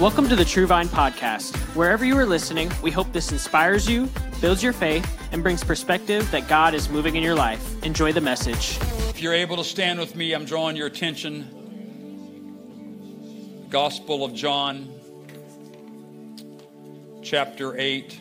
Welcome to the True Vine Podcast. Wherever you are listening, we hope this inspires you, builds your faith, and brings perspective that God is moving in your life. Enjoy the message. If you're able to stand with me, I'm drawing your attention. Gospel of John, chapter 8.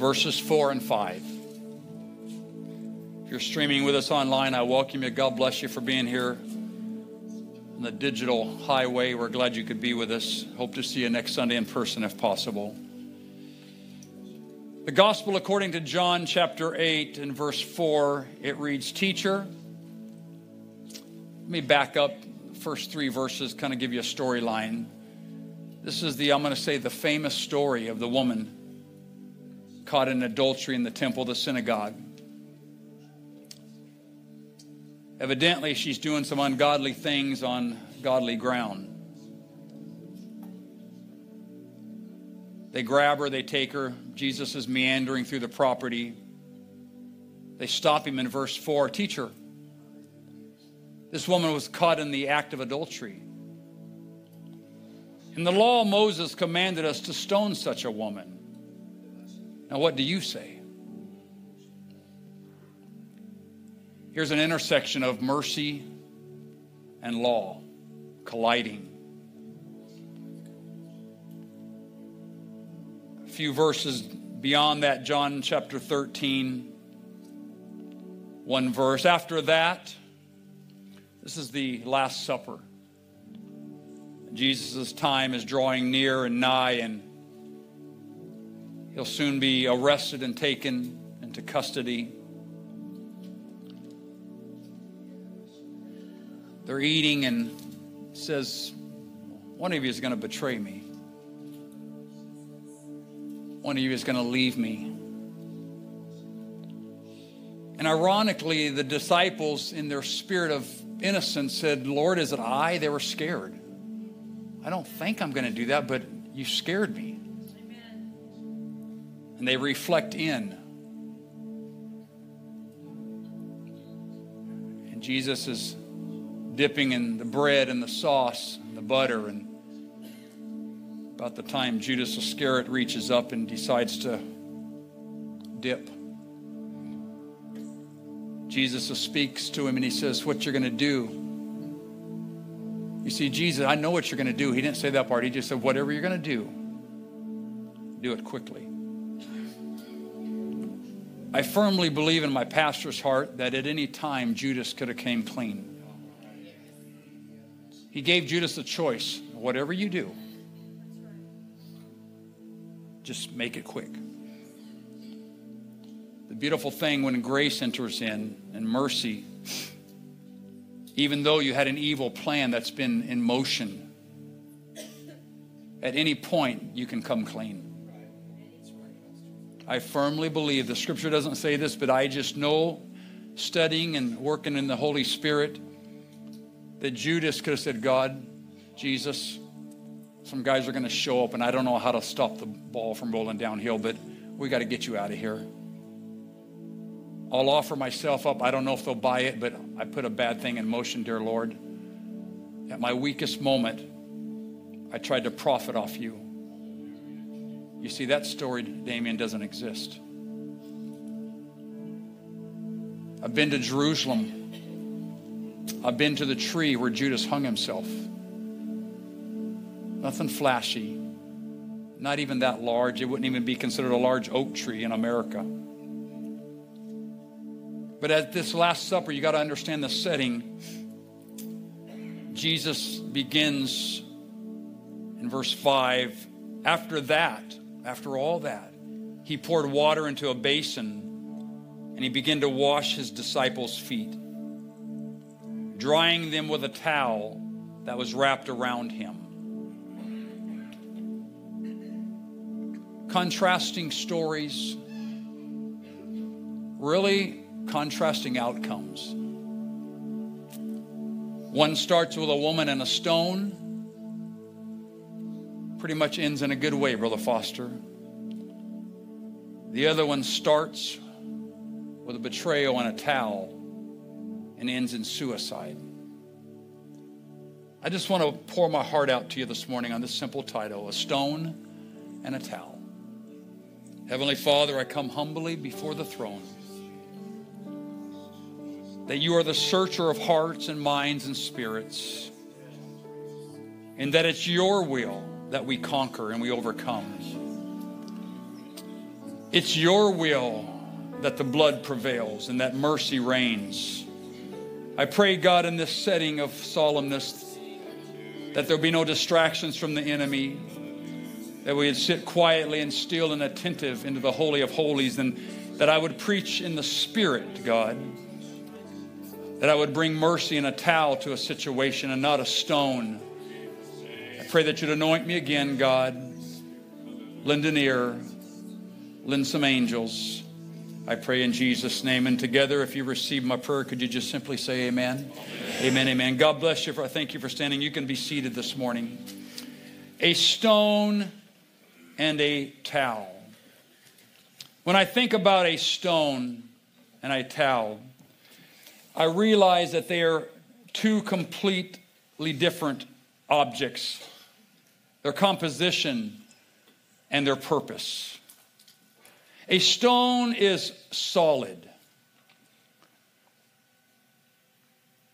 Verses 4 and 5. If you're streaming with us online, I welcome you. God bless you for being here on the digital highway. We're glad you could be with us. Hope to see you next Sunday in person if possible. The Gospel according to John chapter 8 and verse 4, it reads, Teacher, let me back up first three verses, kind of give you a storyline. This is the, I'm going to say, the famous story of the woman caught in adultery in the temple, the synagogue. Evidently, she's doing some ungodly things on godly ground. They grab her, they take her. Jesus is meandering through the property. They stop him in verse 4 Teacher, this woman was caught in the act of adultery. In the law, Moses commanded us to stone such a woman. Now, what do you say? Here's an intersection of mercy and law colliding. A few verses beyond that, John chapter 13, one verse. After that, this is the Last Supper. Jesus' time is drawing near and nigh, and he'll soon be arrested and taken into custody. They're eating and says, One of you is going to betray me. One of you is going to leave me. And ironically, the disciples, in their spirit of innocence, said, Lord, is it I? They were scared. I don't think I'm going to do that, but you scared me. And they reflect in. And Jesus is dipping in the bread and the sauce and the butter. And about the time Judas Iscariot reaches up and decides to dip, Jesus speaks to him and he says, What you're going to do. You see, Jesus, I know what you're going to do. He didn't say that part. He just said, Whatever you're going to do, do it quickly. I firmly believe in my pastor's heart that at any time Judas could have came clean. He gave Judas a choice whatever you do, just make it quick. The beautiful thing when grace enters in and mercy, even though you had an evil plan that's been in motion, at any point you can come clean. I firmly believe the scripture doesn't say this, but I just know studying and working in the Holy Spirit that Judas could have said, God, Jesus, some guys are going to show up, and I don't know how to stop the ball from rolling downhill, but we got to get you out of here. I'll offer myself up. I don't know if they'll buy it, but I put a bad thing in motion, dear Lord. At my weakest moment, I tried to profit off you. You see, that story, Damien, doesn't exist. I've been to Jerusalem I've been to the tree where Judas hung himself. Nothing flashy, not even that large. It wouldn't even be considered a large oak tree in America. But at this Last Supper, you got to understand the setting. Jesus begins in verse 5. After that, after all that, he poured water into a basin and he began to wash his disciples' feet drying them with a towel that was wrapped around him. Contrasting stories, really contrasting outcomes. One starts with a woman and a stone, pretty much ends in a good way, Brother Foster. The other one starts with a betrayal and a towel and ends in suicide. I just want to pour my heart out to you this morning on this simple title A Stone and a Towel. Heavenly Father, I come humbly before the throne. That you are the searcher of hearts and minds and spirits, and that it's your will that we conquer and we overcome. It's your will that the blood prevails and that mercy reigns. I pray, God, in this setting of solemnness, that there be no distractions from the enemy, that we would sit quietly and still and attentive into the Holy of Holies, and that I would preach in the Spirit, God, that I would bring mercy and a towel to a situation and not a stone. Pray that you'd anoint me again, God, lend an ear, lend some angels. I pray in Jesus' name. And together, if you receive my prayer, could you just simply say amen? Amen, amen. amen. God bless you. For, I thank you for standing. You can be seated this morning. A stone and a towel. When I think about a stone and a towel, I realize that they are two completely different objects their composition and their purpose. A stone is solid.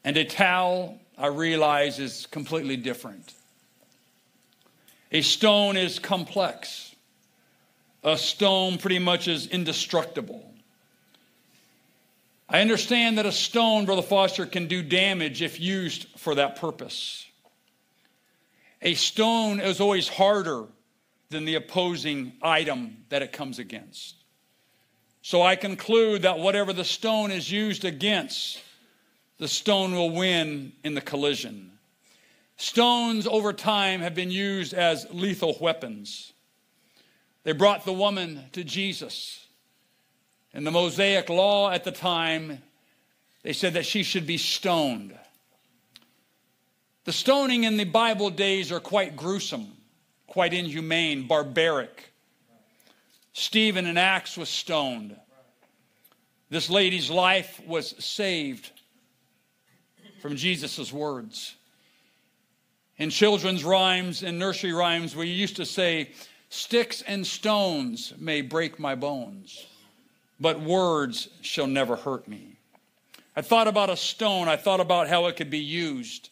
And a towel, I realize, is completely different. A stone is complex. A stone pretty much is indestructible. I understand that a stone, Brother Foster, can do damage if used for that purpose. A stone is always harder than the opposing item that it comes against. So I conclude that whatever the stone is used against, the stone will win in the collision. Stones over time have been used as lethal weapons. They brought the woman to Jesus. In the Mosaic law at the time, they said that she should be stoned. The stoning in the Bible days are quite gruesome, quite inhumane, barbaric. Stephen in Acts was stoned. This lady's life was saved from Jesus' words. In children's rhymes and nursery rhymes, we used to say, Sticks and stones may break my bones, but words shall never hurt me. I thought about a stone, I thought about how it could be used.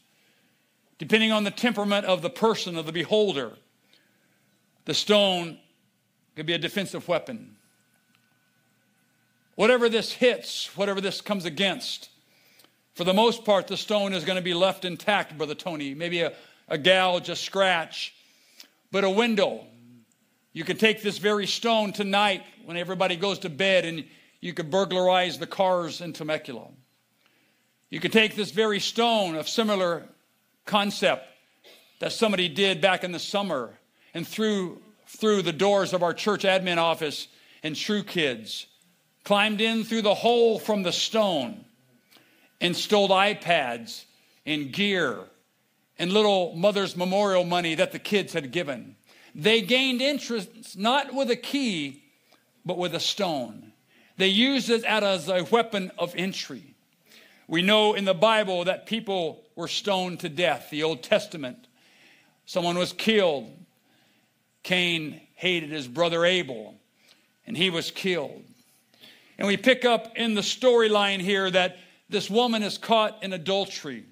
Depending on the temperament of the person, of the beholder, the stone could be a defensive weapon. Whatever this hits, whatever this comes against, for the most part, the stone is going to be left intact, Brother Tony. Maybe a, a gouge, a scratch, but a window. You could take this very stone tonight when everybody goes to bed and you could burglarize the cars in Temecula. You could take this very stone of similar concept that somebody did back in the summer and through through the doors of our church admin office and True Kids, climbed in through the hole from the stone, and stole iPads and gear and little Mother's Memorial money that the kids had given. They gained interest not with a key, but with a stone. They used it as a weapon of entry. We know in the Bible that people were stoned to death, the Old Testament. Someone was killed, Cain hated his brother Abel, and he was killed. And we pick up in the storyline here that this woman is caught in adultery.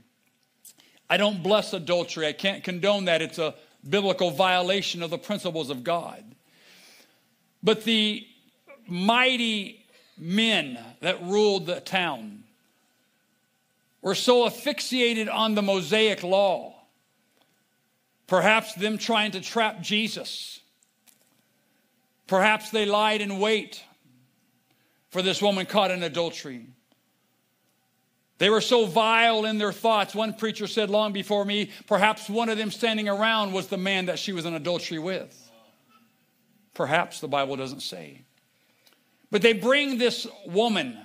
I don't bless adultery, I can't condone that. It's a biblical violation of the principles of God. But the mighty men that ruled the town were so asphyxiated on the Mosaic law Perhaps them trying to trap Jesus. Perhaps they lied in wait for this woman caught in adultery. They were so vile in their thoughts. One preacher said long before me, perhaps one of them standing around was the man that she was in adultery with. Perhaps the Bible doesn't say. But they bring this woman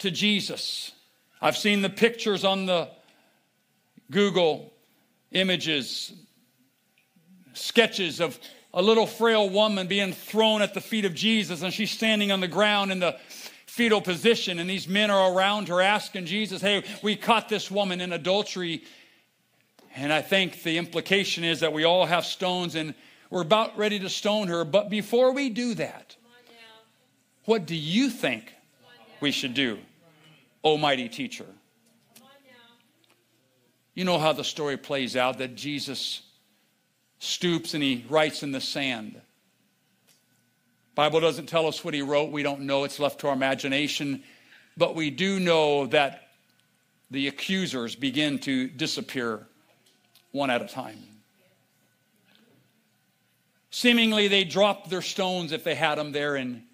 to Jesus. I've seen the pictures on the Google images sketches of a little frail woman being thrown at the feet of Jesus, and she's standing on the ground in the fetal position, and these men are around her asking Jesus, Hey, we caught this woman in adultery. And I think the implication is that we all have stones and we're about ready to stone her. But before we do that, what do you think we should do, Almighty Teacher? You know how the story plays out that Jesus stoops and he writes in the sand. Bible doesn't tell us what he wrote. We don't know. It's left to our imagination. But we do know that the accusers begin to disappear one at a time. Seemingly, they dropped their stones if they had them there, and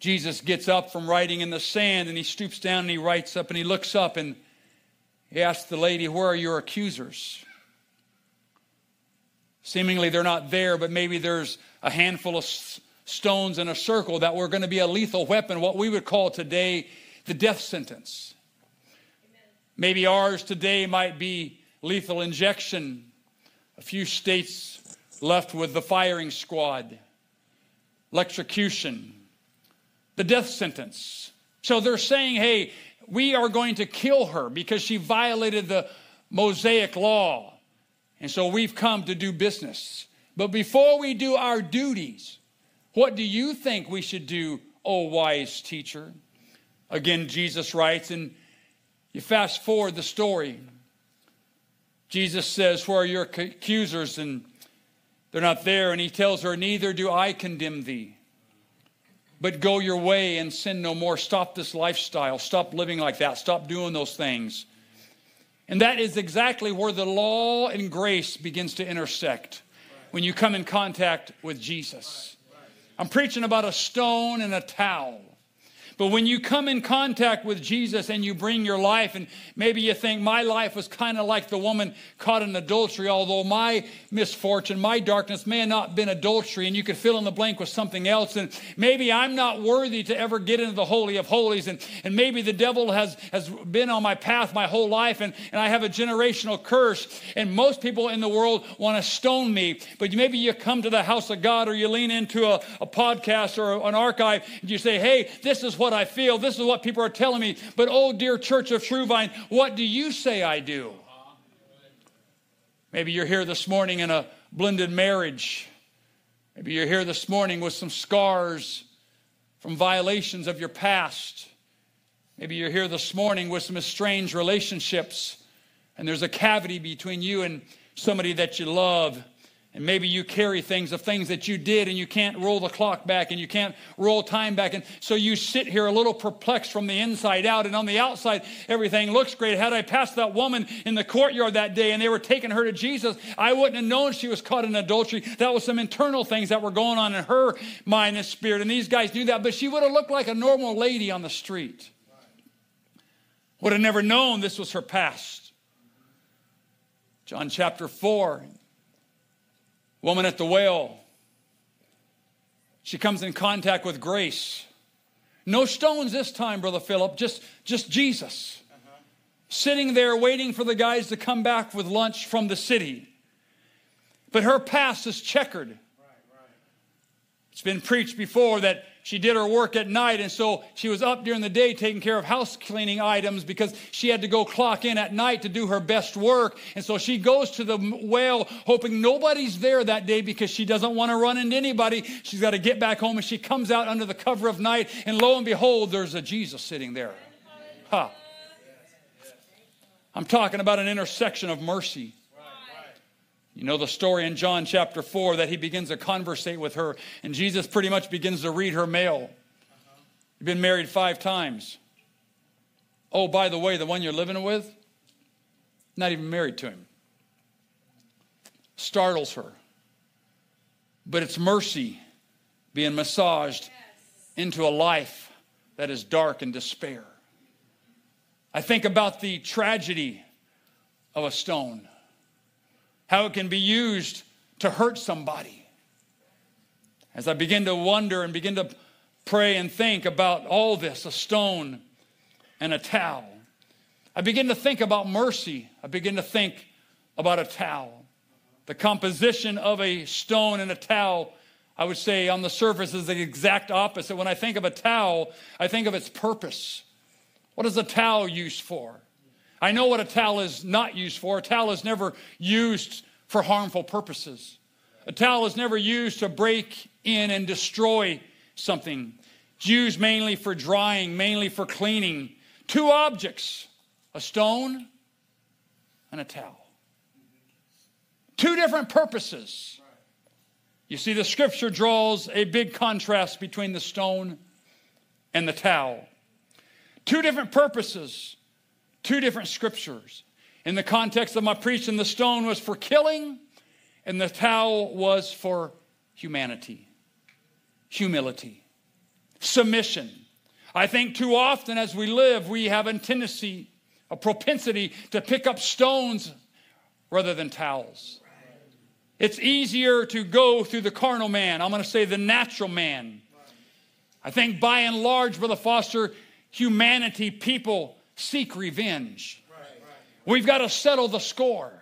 Jesus gets up from writing in the sand and he stoops down and he writes up and he looks up and he asks the lady, Where are your accusers? Seemingly they're not there, but maybe there's a handful of stones in a circle that were going to be a lethal weapon, what we would call today the death sentence. Maybe ours today might be lethal injection. A few states left with the firing squad, electrocution, the death sentence. So they're saying, hey, we are going to kill her because she violated the Mosaic law. And so we've come to do business. But before we do our duties, what do you think we should do, O wise teacher? Again, Jesus writes, and you fast forward the story. Jesus says, Where are your accusers? And they're not there. And he tells her, Neither do I condemn thee. But go your way and sin no more. Stop this lifestyle. Stop living like that. Stop doing those things. And that is exactly where the law and grace begins to intersect when you come in contact with Jesus. I'm preaching about a stone and a towel. But when you come in contact with Jesus and you bring your life, and maybe you think my life was kind of like the woman caught in adultery, although my misfortune, my darkness may have not been adultery, and you could fill in the blank with something else. And maybe I'm not worthy to ever get into the Holy of Holies, and, and maybe the devil has, has been on my path my whole life, and, and I have a generational curse. And most people in the world want to stone me. But maybe you come to the house of God or you lean into a, a podcast or an archive and you say, hey, this is what what I feel. This is what people are telling me. But, oh, dear church of True Vine, what do you say I do? Maybe you're here this morning in a blended marriage. Maybe you're here this morning with some scars from violations of your past. Maybe you're here this morning with some estranged relationships, and there's a cavity between you and somebody that you love. And maybe you carry things of things that you did and you can't roll the clock back and you can't roll time back. And so you sit here a little perplexed from the inside out. And on the outside, everything looks great. Had I passed that woman in the courtyard that day and they were taking her to Jesus, I wouldn't have known she was caught in adultery. That was some internal things that were going on in her mind and spirit. And these guys knew that. But she would have looked like a normal lady on the street. Would have never known this was her past. John chapter 4 Woman at the well. She comes in contact with grace. No stones this time, Brother Philip, just, just Jesus. Uh-huh. Sitting there waiting for the guys to come back with lunch from the city. But her past is checkered. Right, right. It's been preached before that she did her work at night, and so she was up during the day taking care of house cleaning items because she had to go clock in at night to do her best work. And so she goes to the well hoping nobody's there that day because she doesn't want to run into anybody. She's got to get back home, and she comes out under the cover of night, and lo and behold, there's a Jesus sitting there. Huh. I'm talking about an intersection of mercy you know the story in John chapter 4 that he begins to conversate with her, and Jesus pretty much begins to read her mail. You've been married five times. Oh, by the way, the one you're living with, not even married to him. Startles her. But it's mercy being massaged into a life that is dark and despair. I think about the tragedy of a stone how it can be used to hurt somebody. As I begin to wonder and begin to pray and think about all this a stone and a towel. I begin to think about mercy. I begin to think about a towel. The composition of a stone and a towel, I would say on the surface, is the exact opposite. When I think of a towel, I think of its purpose. What is a towel used for? I know what a towel is not used for. A towel is never used for harmful purposes. A towel is never used to break in and destroy something. It's used mainly for drying, mainly for cleaning. Two objects a stone and a towel. Two different purposes. You see, the scripture draws a big contrast between the stone and the towel. Two different purposes, two different scriptures. In the context of my preaching, the stone was for killing, and the towel was for humanity, humility, submission. I think too often as we live, we have a tendency, a propensity to pick up stones rather than towels. It's easier to go through the carnal man. I'm going to say the natural man. I think by and large, Brother Foster, humanity, people seek revenge. We've got to settle the score.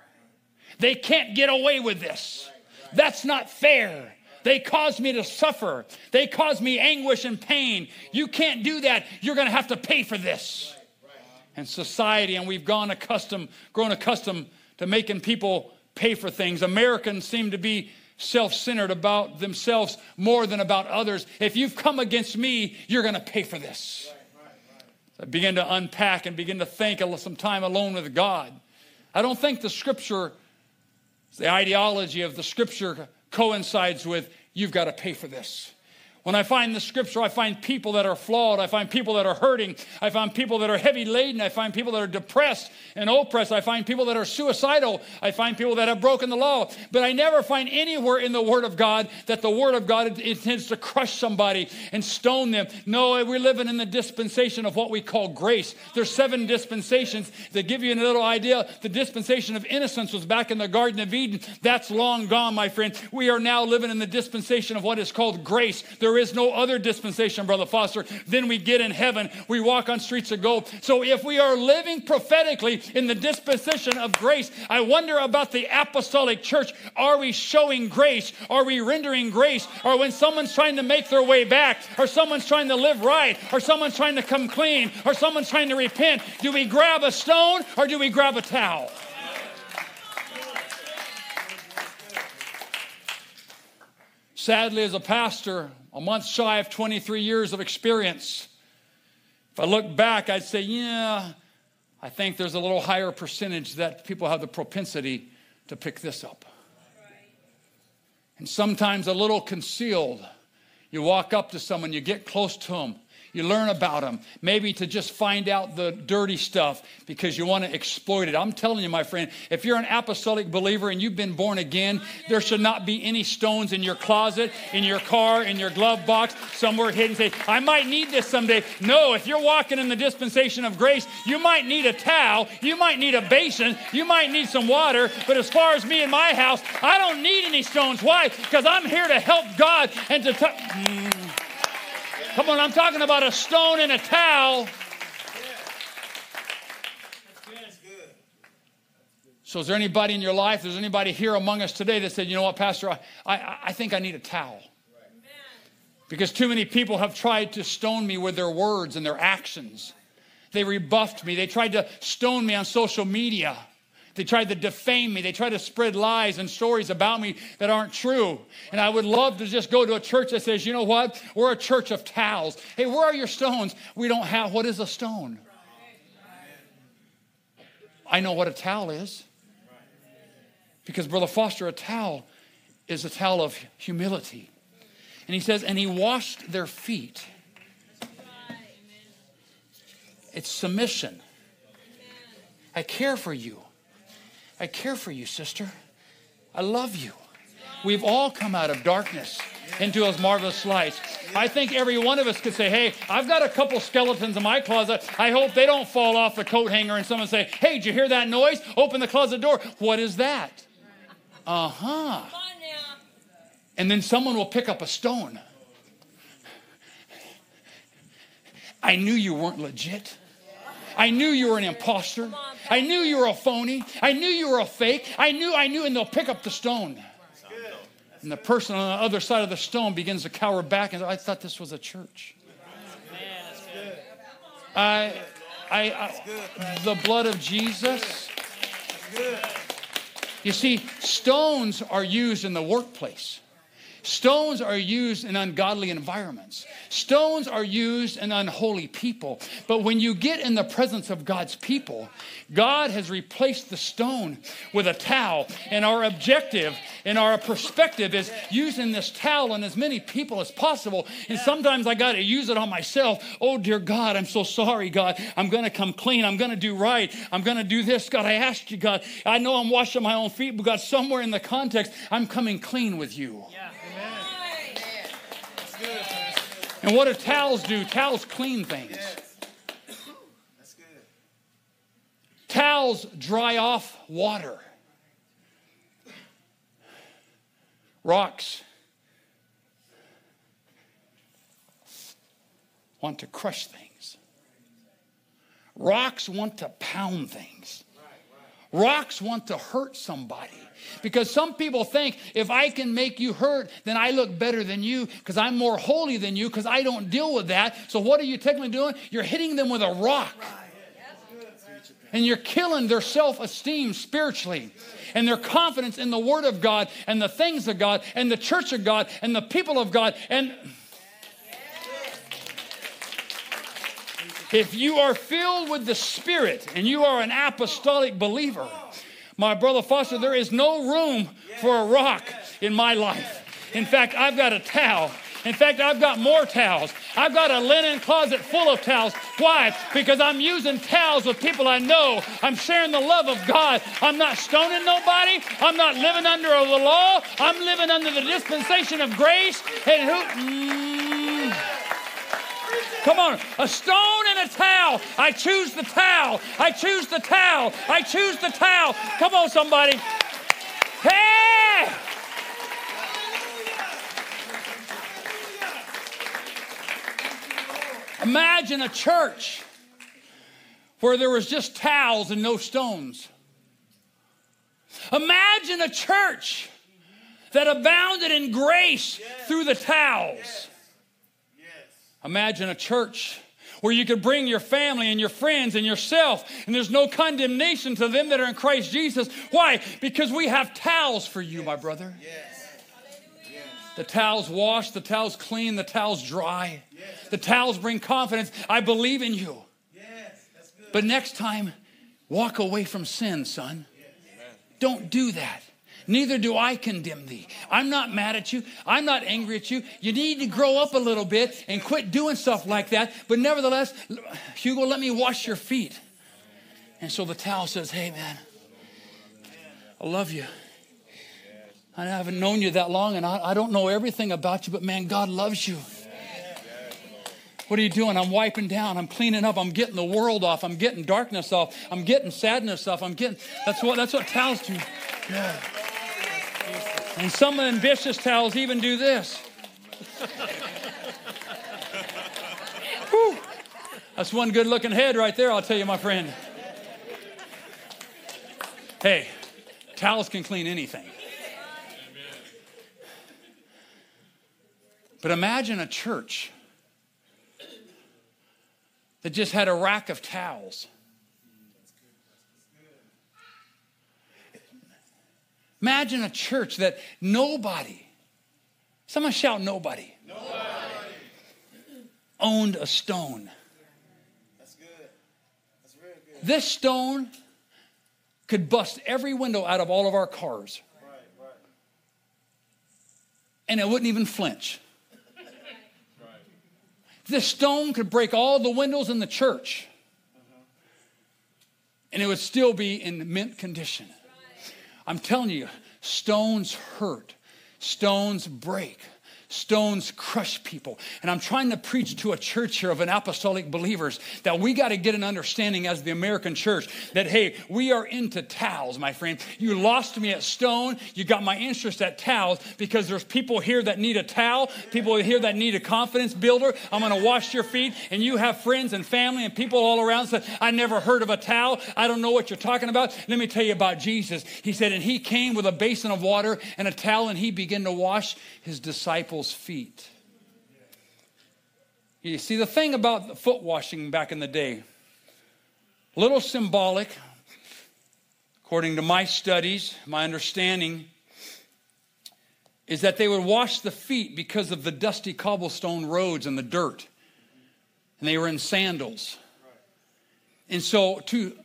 They can't get away with this. That's not fair. They caused me to suffer. They caused me anguish and pain. You can't do that. You're going to have to pay for this. And society, and we've gone accustomed, grown accustomed to making people pay for things. Americans seem to be self centered about themselves more than about others. If you've come against me, you're going to pay for this. I begin to unpack and begin to think some time alone with God. I don't think the scripture, the ideology of the scripture coincides with you've got to pay for this. When I find the scripture, I find people that are flawed. I find people that are hurting. I find people that are heavy laden. I find people that are depressed and oppressed. I find people that are suicidal. I find people that have broken the law. But I never find anywhere in the Word of God that the Word of God intends to crush somebody and stone them. No, we're living in the dispensation of what we call grace. There's seven dispensations that give you a little idea. The dispensation of innocence was back in the Garden of Eden. That's long gone, my friend. We are now living in the dispensation of what is called grace. There is no other dispensation, Brother Foster. Then we get in heaven. We walk on streets of gold. So if we are living prophetically in the dispensation of grace, I wonder about the apostolic church. Are we showing grace? Are we rendering grace? Or when someone's trying to make their way back, or someone's trying to live right, or someone's trying to come clean, or someone's trying to repent, do we grab a stone or do we grab a towel? Sadly, as a pastor, a month shy of 23 years of experience. If I look back, I'd say, yeah, I think there's a little higher percentage that people have the propensity to pick this up. And sometimes a little concealed. You walk up to someone, you get close to them, you learn about them, maybe to just find out the dirty stuff because you want to exploit it. I'm telling you, my friend, if you're an apostolic believer and you've been born again, there should not be any stones in your closet, in your car, in your glove box, somewhere hidden. Say, I might need this someday. No, if you're walking in the dispensation of grace, you might need a towel, you might need a basin, you might need some water. But as far as me and my house, I don't need any stones. Why? Because I'm here to help God and to. T- mm. Come on, I'm talking about a stone and a towel. So, is there anybody in your life, there's anybody here among us today that said, you know what, Pastor, I, I, I think I need a towel? Because too many people have tried to stone me with their words and their actions. They rebuffed me. They tried to stone me on social media. They tried to defame me. They tried to spread lies and stories about me that aren't true. And I would love to just go to a church that says, you know what? We're a church of towels. Hey, where are your stones? We don't have, what is a stone? I know what a towel is. Because, Brother Foster, a towel is a towel of humility. And he says, and he washed their feet. It's submission. I care for you. I care for you, sister. I love you. We've all come out of darkness into those marvelous lights. I think every one of us could say, Hey, I've got a couple skeletons in my closet. I hope they don't fall off the coat hanger and someone say, Hey, did you hear that noise? Open the closet door. What is that? Uh huh. And then someone will pick up a stone. I knew you weren't legit. I knew you were an imposter. I knew you were a phony. I knew you were a fake. I knew, I knew, and they'll pick up the stone. And the person on the other side of the stone begins to cower back and I thought this was a church. I, I, I the blood of Jesus. You see, stones are used in the workplace. Stones are used in ungodly environments. Stones are used in unholy people. But when you get in the presence of God's people, God has replaced the stone with a towel. And our objective and our perspective is using this towel on as many people as possible. And sometimes I got to use it on myself. Oh, dear God, I'm so sorry, God. I'm going to come clean. I'm going to do right. I'm going to do this. God, I asked you, God. I know I'm washing my own feet, but God, somewhere in the context, I'm coming clean with you. Yeah. And what do towels do? Towels clean things. Towels dry off water. Rocks want to crush things. Rocks want to pound things. Rocks want to hurt somebody. Because some people think if I can make you hurt, then I look better than you because I'm more holy than you because I don't deal with that. So what are you technically doing? You're hitting them with a rock. And you're killing their self esteem spiritually and their confidence in the Word of God and the things of God and the church of God and the people of God. And if you are filled with the Spirit and you are an apostolic believer, my brother Foster, there is no room for a rock in my life. In fact, I've got a towel. In fact, I've got more towels. I've got a linen closet full of towels. Why? Because I'm using towels with people I know. I'm sharing the love of God. I'm not stoning nobody. I'm not living under the law. I'm living under the dispensation of grace. And who? Mm, Come on, a stone and a towel. I choose the towel. I choose the towel. I choose the towel. Come on, somebody. Hey! Imagine a church where there was just towels and no stones. Imagine a church that abounded in grace through the towels. Imagine a church where you could bring your family and your friends and yourself, and there's no condemnation to them that are in Christ Jesus. Why? Because we have towels for you, my brother. Yes. The towels wash, the towels clean, the towels dry. The towels bring confidence. I believe in you. Yes, But next time, walk away from sin, son. Don't do that. Neither do I condemn thee. I'm not mad at you. I'm not angry at you. You need to grow up a little bit and quit doing stuff like that. But nevertheless, Hugo, let me wash your feet. And so the towel says, Hey, man, I love you. I haven't known you that long and I, I don't know everything about you, but man, God loves you. What are you doing? I'm wiping down. I'm cleaning up. I'm getting the world off. I'm getting darkness off. I'm getting sadness off. I'm getting that's what that's what towels do. Yeah. And some ambitious towels even do this. Whew. That's one good looking head right there, I'll tell you, my friend. Hey, towels can clean anything. But imagine a church that just had a rack of towels. Imagine a church that nobody, someone shout nobody, nobody. owned a stone. That's good. That's very good. This stone could bust every window out of all of our cars. Right, right. And it wouldn't even flinch. This stone could break all the windows in the church. Uh-huh. And it would still be in mint condition. I'm telling you, stones hurt, stones break, Stones crush people. And I'm trying to preach to a church here of an apostolic believers that we got to get an understanding as the American church that, hey, we are into towels, my friend. You lost me at stone. You got my interest at towels because there's people here that need a towel, people here that need a confidence builder. I'm going to wash your feet. And you have friends and family and people all around say, I never heard of a towel. I don't know what you're talking about. Let me tell you about Jesus. He said, and he came with a basin of water and a towel and he began to wash his disciples' feet. You see, the thing about foot washing back in the day, little symbolic, according to my studies, my understanding, is that they would wash the feet because of the dusty cobblestone roads and the dirt. And they were in sandals. And so, to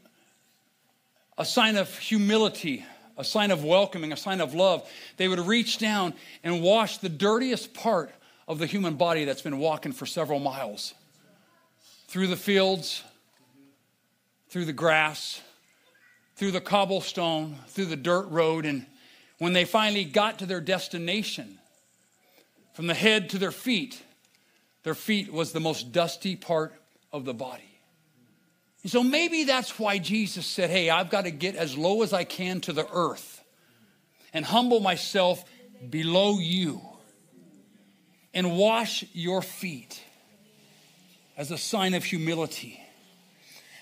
a sign of humility, a sign of welcoming, a sign of love, they would reach down and wash the dirtiest part of the human body that's been walking for several miles through the fields, through the grass, through the cobblestone, through the dirt road. And when they finally got to their destination, from the head to their feet, their feet was the most dusty part of the body. And so maybe that's why Jesus said, Hey, I've got to get as low as I can to the earth and humble myself below you and wash your feet as a sign of humility,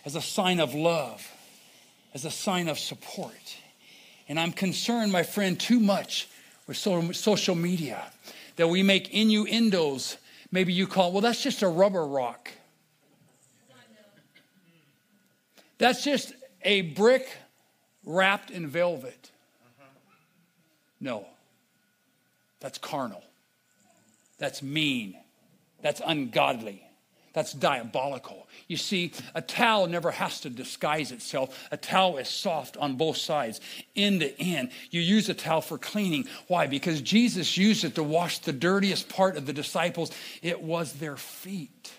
as a sign of love, as a sign of support. And I'm concerned, my friend, too much with social media that we make innuendos. Maybe you call, it, well, that's just a rubber rock. That's just a brick wrapped in velvet. No, that's carnal. That's mean. That's ungodly. That's diabolical. You see, a towel never has to disguise itself. A towel is soft on both sides, end to end. You use a towel for cleaning. Why? Because Jesus used it to wash the dirtiest part of the disciples. It was their feet.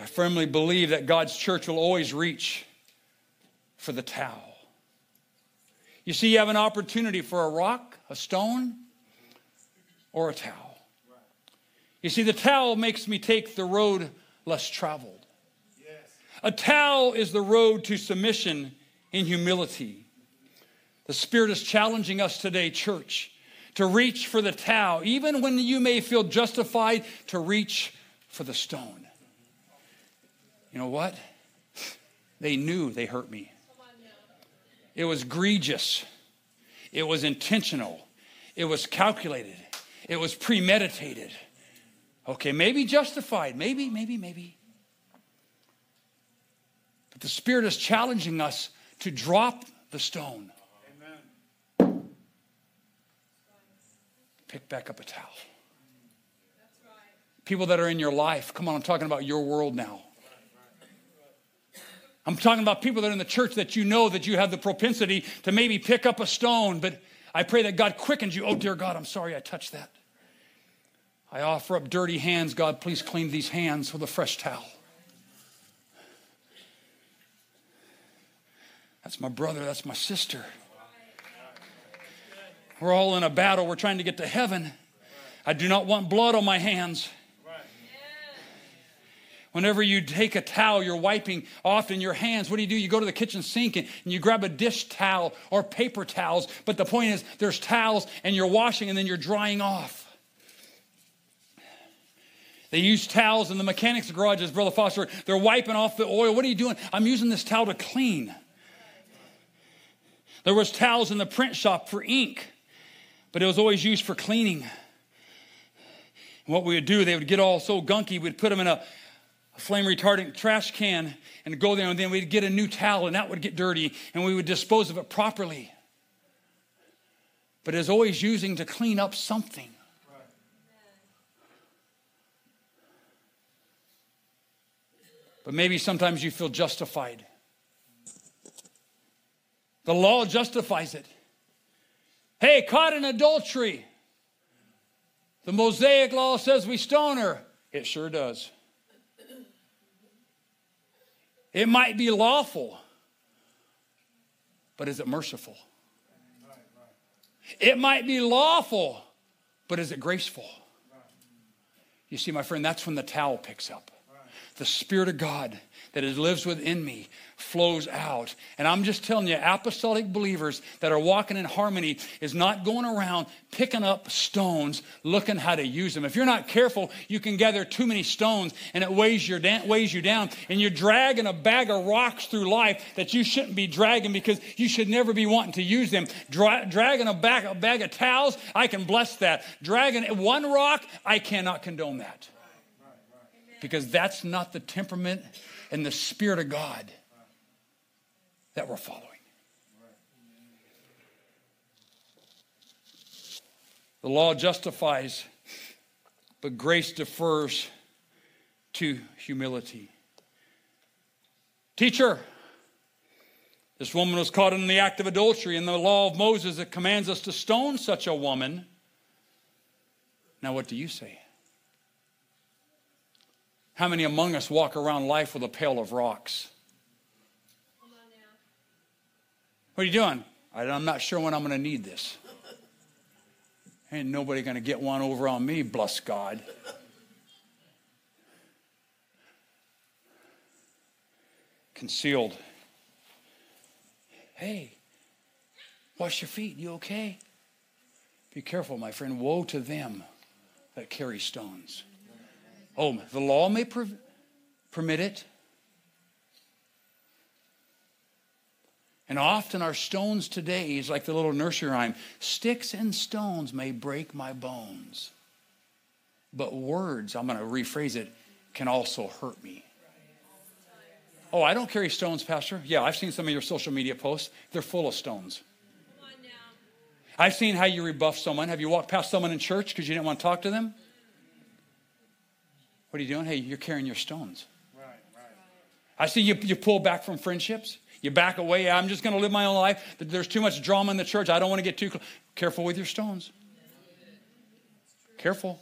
I firmly believe that God's church will always reach for the towel. You see, you have an opportunity for a rock, a stone, or a towel. You see, the towel makes me take the road less traveled. A towel is the road to submission in humility. The Spirit is challenging us today, church, to reach for the towel, even when you may feel justified to reach for the stone. You know what? They knew they hurt me. It was egregious. It was intentional. It was calculated. It was premeditated. Okay, maybe justified. Maybe, maybe, maybe. But the Spirit is challenging us to drop the stone. Amen. Pick back up a towel. People that are in your life, come on, I'm talking about your world now. I'm talking about people that are in the church that you know that you have the propensity to maybe pick up a stone, but I pray that God quickens you. Oh, dear God, I'm sorry I touched that. I offer up dirty hands. God, please clean these hands with a fresh towel. That's my brother, that's my sister. We're all in a battle. We're trying to get to heaven. I do not want blood on my hands. Whenever you take a towel, you're wiping off in your hands. What do you do? You go to the kitchen sink and, and, you grab a dish towel or paper towels. But the point is, there's towels and you're washing and then you're drying off. They use towels in the mechanics garages, Brother Foster. They're wiping off the oil. What are you doing? I'm using this towel to clean. There was towels in the print shop for ink, but it was always used for cleaning. And what we would do, they would get all so gunky, we'd put them in a flame retardant trash can and go there, and then we'd get a new towel, and that would get dirty, and we would dispose of it properly. But it's always using to clean up something. But maybe sometimes you feel justified. The law justifies it. Hey, caught in adultery. The Mosaic law says we stone her. It sure does. It might be lawful, but is it merciful? It might be lawful, but is it graceful? You see, my friend, that's when the towel picks up. The Spirit of God that lives within me flows out. And I'm just telling you, apostolic believers that are walking in harmony is not going around picking up stones, looking how to use them. If you're not careful, you can gather too many stones and it weighs, your weighs you down. And you're dragging a bag of rocks through life that you shouldn't be dragging because you should never be wanting to use them. Dra- dragging a bag, a bag of towels, I can bless that. Dragging one rock, I cannot condone that. Because that's not the temperament and the Spirit of God that we're following. The law justifies, but grace defers to humility. Teacher, this woman was caught in the act of adultery. In the law of Moses, it commands us to stone such a woman. Now, what do you say? How many among us walk around life with a pail of rocks? What are you doing? I'm not sure when I'm going to need this. Ain't nobody going to get one over on me, bless God. Concealed. Hey, wash your feet. You okay? Be careful, my friend. Woe to them that carry stones. Oh, the law may per- permit it. And often our stones today is like the little nursery rhyme sticks and stones may break my bones. But words, I'm going to rephrase it, can also hurt me. Oh, I don't carry stones, Pastor. Yeah, I've seen some of your social media posts. They're full of stones. I've seen how you rebuff someone. Have you walked past someone in church because you didn't want to talk to them? What are you doing? Hey, you're carrying your stones. Right, right. I see you, you pull back from friendships. You back away. I'm just going to live my own life. There's too much drama in the church. I don't want to get too close. Careful with your stones. Careful.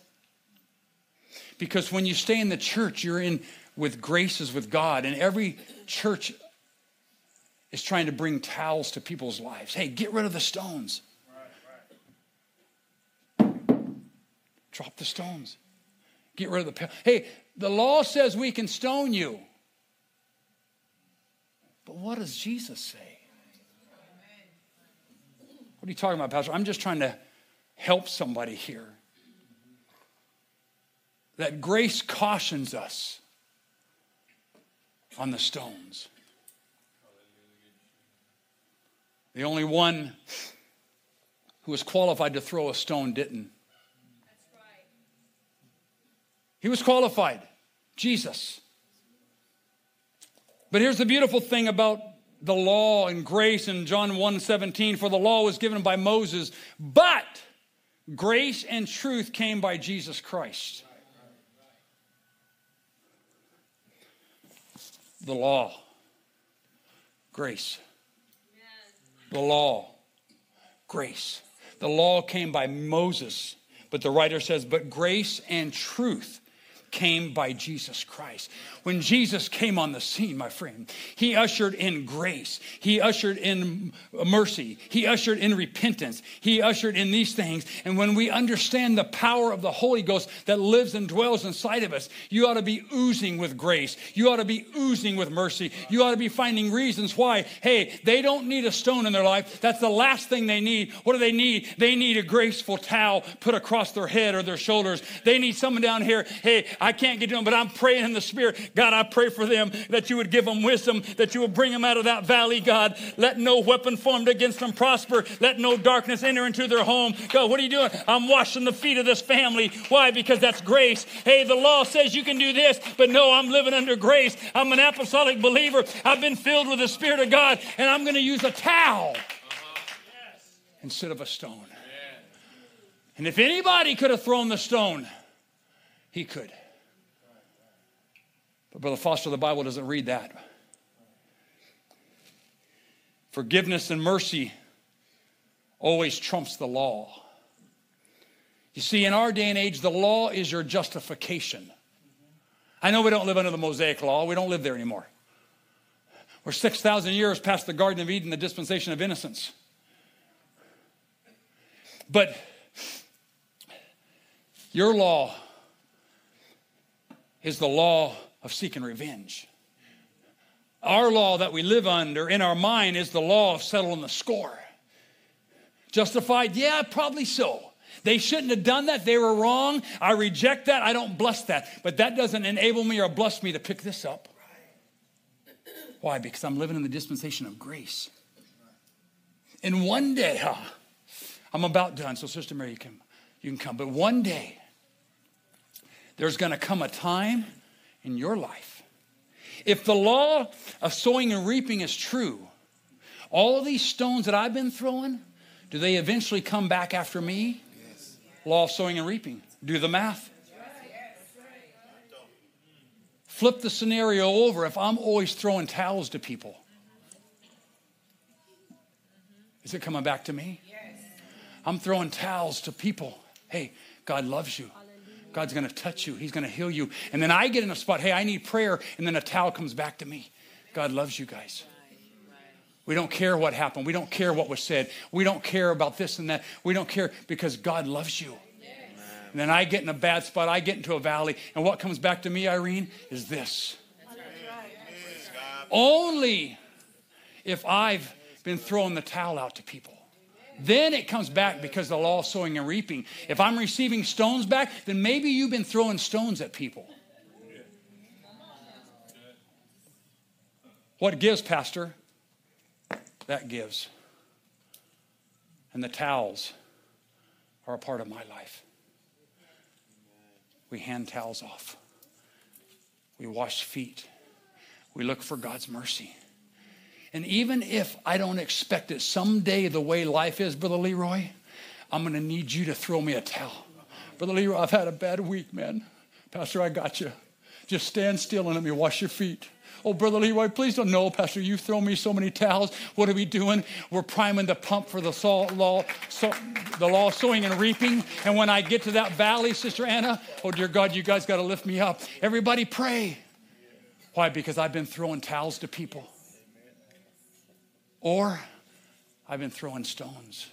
Because when you stay in the church, you're in with graces with God. And every church is trying to bring towels to people's lives. Hey, get rid of the stones. Right, right. Drop the stones. Get rid of the. Hey, the law says we can stone you. But what does Jesus say? What are you talking about, Pastor? I'm just trying to help somebody here. That grace cautions us on the stones. The only one who was qualified to throw a stone didn't. He was qualified, Jesus. But here's the beautiful thing about the law and grace in John 1 17 for the law was given by Moses, but grace and truth came by Jesus Christ. The law, grace. The law, grace. The law came by Moses, but the writer says, but grace and truth came by Jesus Christ. When Jesus came on the scene, my friend, he ushered in grace. He ushered in mercy. He ushered in repentance. He ushered in these things. And when we understand the power of the Holy Ghost that lives and dwells inside of us, you ought to be oozing with grace. You ought to be oozing with mercy. You ought to be finding reasons why, hey, they don't need a stone in their life. That's the last thing they need. What do they need? They need a graceful towel put across their head or their shoulders. They need someone down here, hey, I can't get to them, but I'm praying in the Spirit. God, I pray for them that you would give them wisdom, that you would bring them out of that valley, God. Let no weapon formed against them prosper. Let no darkness enter into their home. God, what are you doing? I'm washing the feet of this family. Why? Because that's grace. Hey, the law says you can do this, but no, I'm living under grace. I'm an apostolic believer. I've been filled with the Spirit of God, and I'm going to use a towel uh-huh. instead of a stone. And if anybody could have thrown the stone, he could. But Brother Foster, the Bible doesn't read that. Forgiveness and mercy always trumps the law. You see, in our day and age, the law is your justification. I know we don't live under the Mosaic law, we don't live there anymore. We're 6,000 years past the Garden of Eden, the dispensation of innocence. But your law is the law of seeking revenge. Our law that we live under in our mind is the law of settling the score. Justified? Yeah, probably so. They shouldn't have done that. They were wrong. I reject that. I don't bless that. But that doesn't enable me or bless me to pick this up. Why? Because I'm living in the dispensation of grace. And one day, huh, I'm about done, so Sister Mary, you can, you can come. But one day, there's going to come a time in your life. If the law of sowing and reaping is true, all of these stones that I've been throwing, do they eventually come back after me? Yes. Law of sowing and reaping. Do the math. Flip the scenario over if I'm always throwing towels to people. Is it coming back to me? I'm throwing towels to people. Hey, God loves you. God's going to touch you. He's going to heal you. And then I get in a spot, hey, I need prayer. And then a towel comes back to me. God loves you guys. We don't care what happened. We don't care what was said. We don't care about this and that. We don't care because God loves you. And then I get in a bad spot. I get into a valley. And what comes back to me, Irene, is this. Only if I've been throwing the towel out to people. Then it comes back because the law of sowing and reaping. If I'm receiving stones back, then maybe you've been throwing stones at people. What gives, Pastor? that gives. And the towels are a part of my life. We hand towels off. We wash feet. We look for God's mercy. And even if I don't expect it someday the way life is, Brother Leroy, I'm going to need you to throw me a towel. Brother Leroy, I've had a bad week, man. Pastor, I got you. Just stand still and let me wash your feet. Oh, Brother Leroy, please don't know, Pastor. You've thrown me so many towels. What are we doing? We're priming the pump for the law, the law sowing and reaping. And when I get to that valley, Sister Anna, oh dear God, you guys got to lift me up. Everybody pray. Why? Because I've been throwing towels to people. Or I've been throwing stones.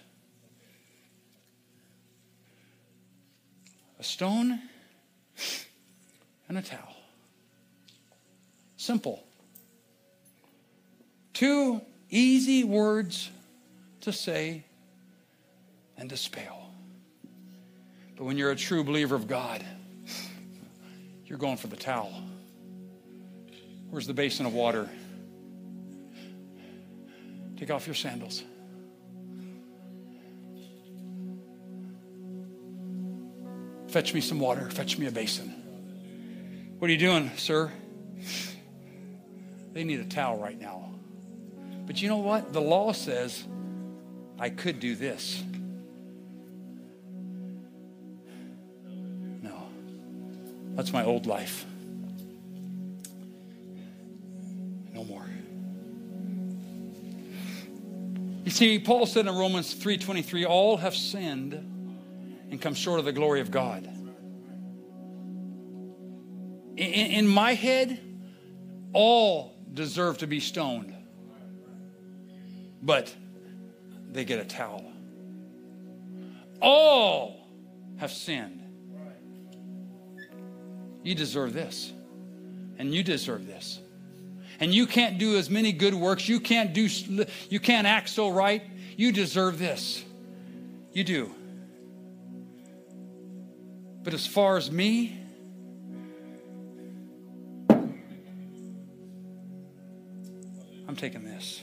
A stone and a towel. Simple. Two easy words to say and to spell. But when you're a true believer of God, you're going for the towel. Where's the basin of water? Take off your sandals. Fetch me some water. Fetch me a basin. What are you doing, sir? They need a towel right now. But you know what? The law says I could do this. No. That's my old life. See, Paul said in Romans 3:23, all have sinned and come short of the glory of God. In, in my head, all deserve to be stoned. But they get a towel. All have sinned. You deserve this. And you deserve this. And you can't do as many good works. You can't do you can't act so right. You deserve this. You do. But as far as me, I'm taking this.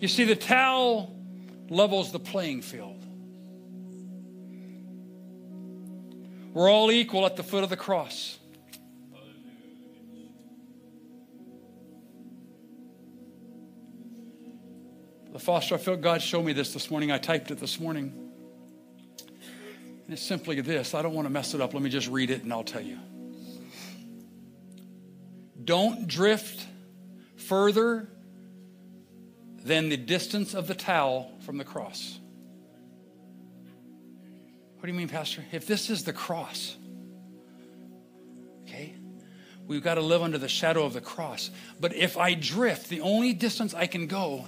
You see, the towel levels the playing field. We're all equal at the foot of the cross. Foster, I felt God show me this this morning. I typed it this morning. And it's simply this. I don't want to mess it up. Let me just read it and I'll tell you. Don't drift further than the distance of the towel from the cross. What do you mean, Pastor? If this is the cross, okay, we've got to live under the shadow of the cross. But if I drift, the only distance I can go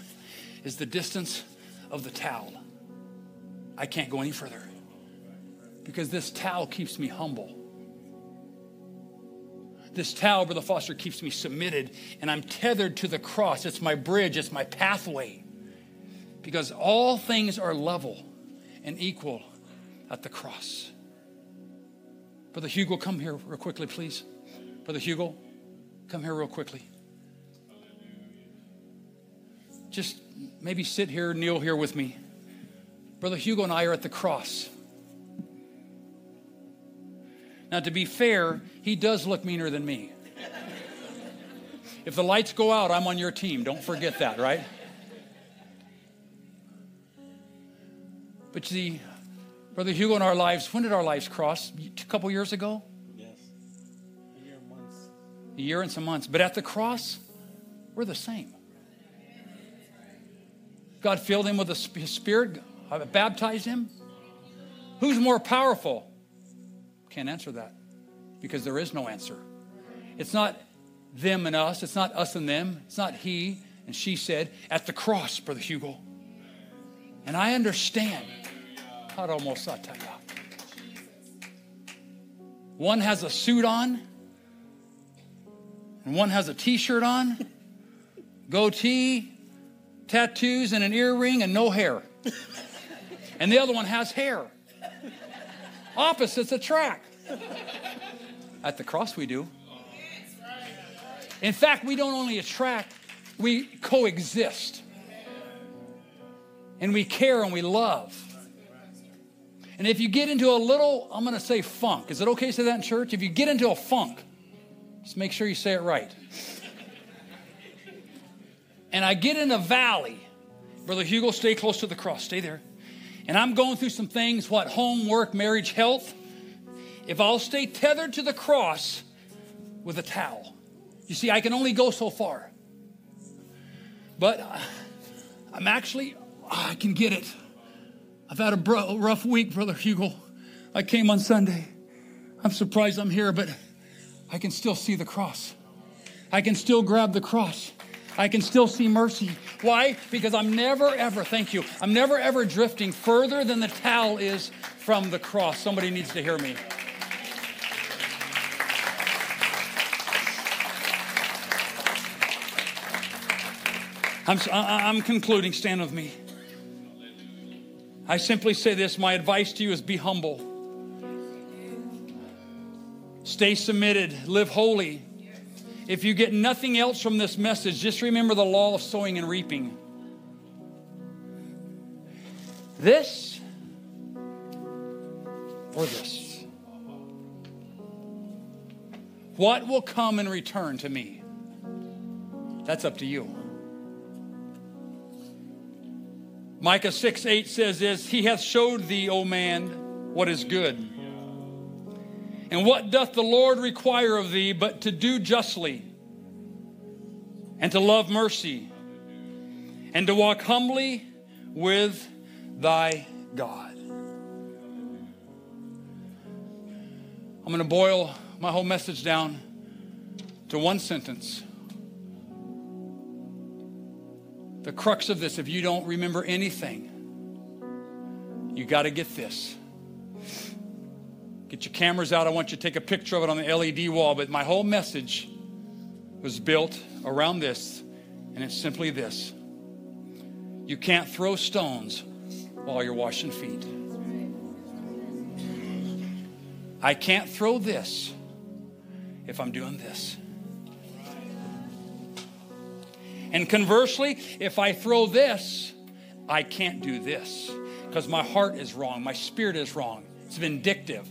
is the distance of the towel, I can't go any further. Because this towel keeps me humble. This towel, Brother Foster, keeps me submitted, and I'm tethered to the cross. It's my bridge, it's my pathway. Because all things are level and equal at the cross. Brother Hugo, come here real quickly, please. Brother Hugo, come here real quickly. Just maybe sit here, kneel here with me. Brother Hugo and I are at the cross. Now, to be fair, he does look meaner than me. If the lights go out, I'm on your team. Don't forget that, right? But see, Brother Hugo and our lives, when did our lives cross? A couple years ago? Yes. A year and months. A year and some months. But at the cross, we're the same. God filled him with the Spirit, baptized him. Who's more powerful? Can't answer that because there is no answer. It's not them and us, it's not us and them, it's not he and she said at the cross, Brother Hugo. And I understand. One has a suit on, and one has a t shirt on, goatee, tattoos, and an earring, and no hair. And the other one has hair. Opposites attract. At the cross, we do. In fact, we don't only attract, we coexist. And we care and we love. And if you get into a little, I'm going to say funk. Is it okay to say that in church? If you get into a funk, just make sure you say it right. And I get in a valley. Brother Hugo, stay close to the cross. Stay there. And I'm going through some things what home, work, marriage, health. If I'll stay tethered to the cross with a towel, you see, I can only go so far. But uh, I'm actually, I can get it. I've had a rough week, Brother Hugo. I came on Sunday. I'm surprised I'm here, but I can still see the cross. I can still grab the cross. I can still see mercy. Why? Because I'm never ever, thank you, I'm never ever drifting further than the towel is from the cross. Somebody needs to hear me. I'm, I'm concluding. Stand with me. I simply say this my advice to you is be humble, stay submitted, live holy. If you get nothing else from this message, just remember the law of sowing and reaping. This or this? What will come in return to me? That's up to you. Micah 6 8 says this He hath showed thee, O man, what is good. And what doth the Lord require of thee but to do justly, and to love mercy, and to walk humbly with thy God? I'm going to boil my whole message down to one sentence. the crux of this, if you don't remember anything, you got to get this. Get your cameras out. I want you to take a picture of it on the LED wall. But my whole message was built around this, and it's simply this you can't throw stones while you're washing feet. I can't throw this if I'm doing this. And conversely, if I throw this, I can't do this because my heart is wrong, my spirit is wrong. It's vindictive.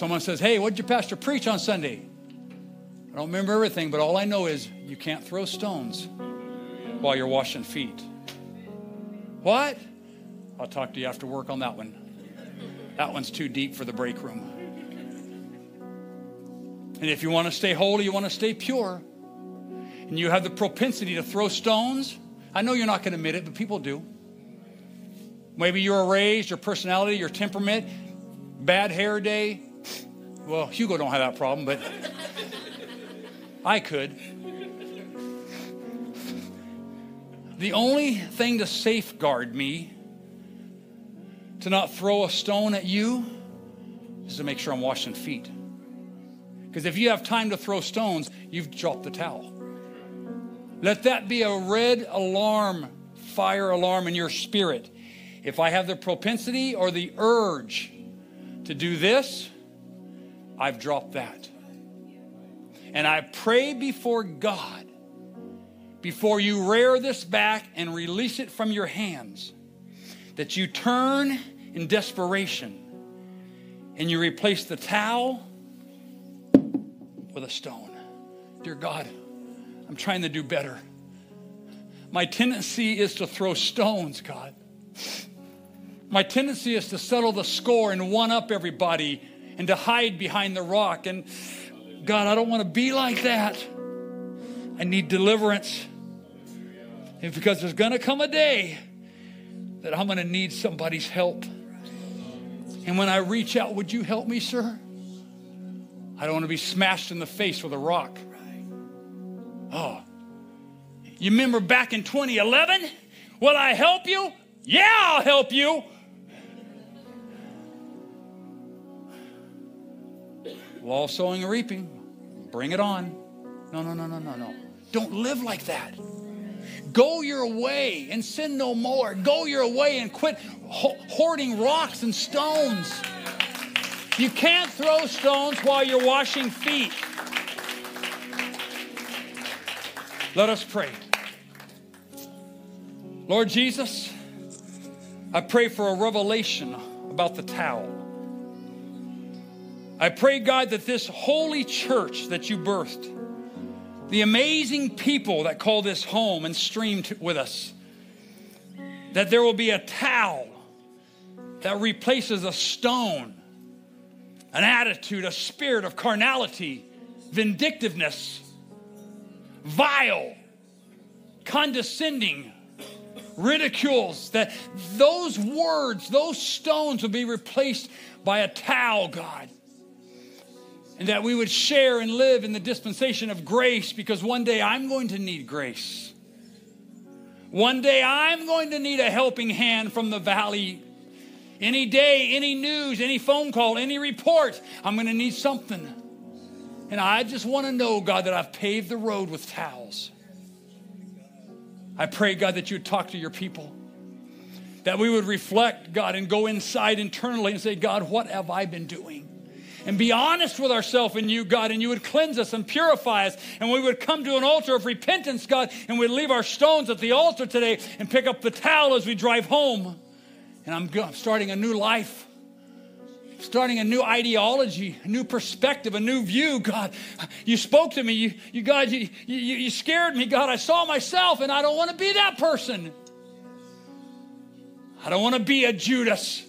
Someone says, Hey, what did your pastor preach on Sunday? I don't remember everything, but all I know is you can't throw stones while you're washing feet. What? I'll talk to you after work on that one. That one's too deep for the break room. And if you want to stay holy, you want to stay pure, and you have the propensity to throw stones, I know you're not going to admit it, but people do. Maybe you're raised, your personality, your temperament, bad hair day. Well, Hugo don't have that problem, but I could. The only thing to safeguard me to not throw a stone at you is to make sure I'm washing feet. Because if you have time to throw stones, you've dropped the towel. Let that be a red alarm, fire alarm in your spirit. If I have the propensity or the urge to do this, I've dropped that. And I pray before God, before you rear this back and release it from your hands, that you turn in desperation and you replace the towel with a stone. Dear God, I'm trying to do better. My tendency is to throw stones, God. My tendency is to settle the score and one up everybody and to hide behind the rock. And God, I don't want to be like that. I need deliverance. And because there's going to come a day that I'm going to need somebody's help. And when I reach out, would you help me, sir? I don't want to be smashed in the face with a rock. Oh. You remember back in 2011? Will I help you? Yeah, I'll help you. Law of sowing and reaping. Bring it on. No, no, no, no, no, no. Don't live like that. Go your way and sin no more. Go your way and quit hoarding rocks and stones. You can't throw stones while you're washing feet. Let us pray. Lord Jesus, I pray for a revelation about the towel. I pray, God, that this holy church that you birthed, the amazing people that call this home and stream with us, that there will be a towel that replaces a stone, an attitude, a spirit of carnality, vindictiveness, vile, condescending, ridicules, that those words, those stones will be replaced by a towel, God. And that we would share and live in the dispensation of grace because one day I'm going to need grace. One day I'm going to need a helping hand from the valley. Any day, any news, any phone call, any report, I'm going to need something. And I just want to know, God, that I've paved the road with towels. I pray, God, that you would talk to your people. That we would reflect, God, and go inside internally and say, God, what have I been doing? And be honest with ourselves and you, God, and you would cleanse us and purify us. And we would come to an altar of repentance, God, and we'd leave our stones at the altar today and pick up the towel as we drive home. And I'm, I'm starting a new life starting a new ideology, a new perspective, a new view. God, you spoke to me. You, you God, you, you, you scared me. God, I saw myself and I don't want to be that person. I don't want to be a Judas.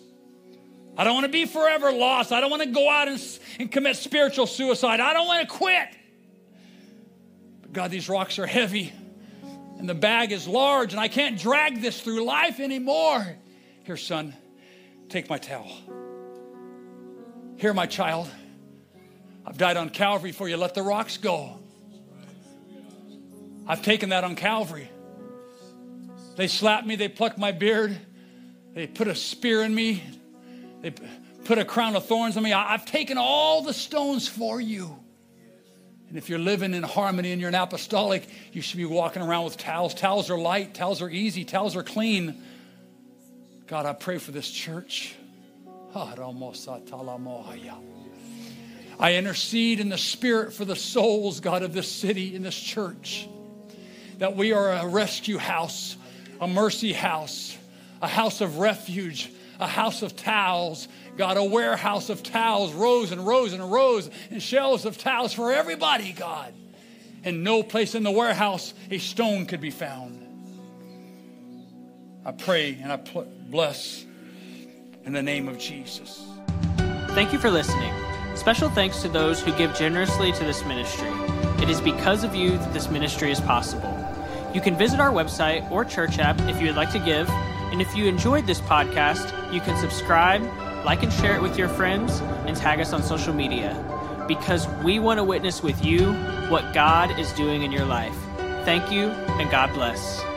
I don't want to be forever lost. I don't want to go out and, and commit spiritual suicide. I don't want to quit. But God, these rocks are heavy and the bag is large and I can't drag this through life anymore. Here, son, take my towel. Here, my child, I've died on Calvary for you. Let the rocks go. I've taken that on Calvary. They slapped me, they plucked my beard, they put a spear in me, they put a crown of thorns on me. I've taken all the stones for you. And if you're living in harmony and you're an apostolic, you should be walking around with towels. Towels are light, towels are easy, towels are clean. God, I pray for this church. I intercede in the spirit for the souls, God, of this city, in this church, that we are a rescue house, a mercy house, a house of refuge, a house of towels, God, a warehouse of towels, rows and rows and rows and shelves of towels for everybody, God. And no place in the warehouse a stone could be found. I pray and I bless in the name of Jesus. Thank you for listening. Special thanks to those who give generously to this ministry. It is because of you that this ministry is possible. You can visit our website or church app if you would like to give. And if you enjoyed this podcast, you can subscribe, like and share it with your friends, and tag us on social media. Because we want to witness with you what God is doing in your life. Thank you, and God bless.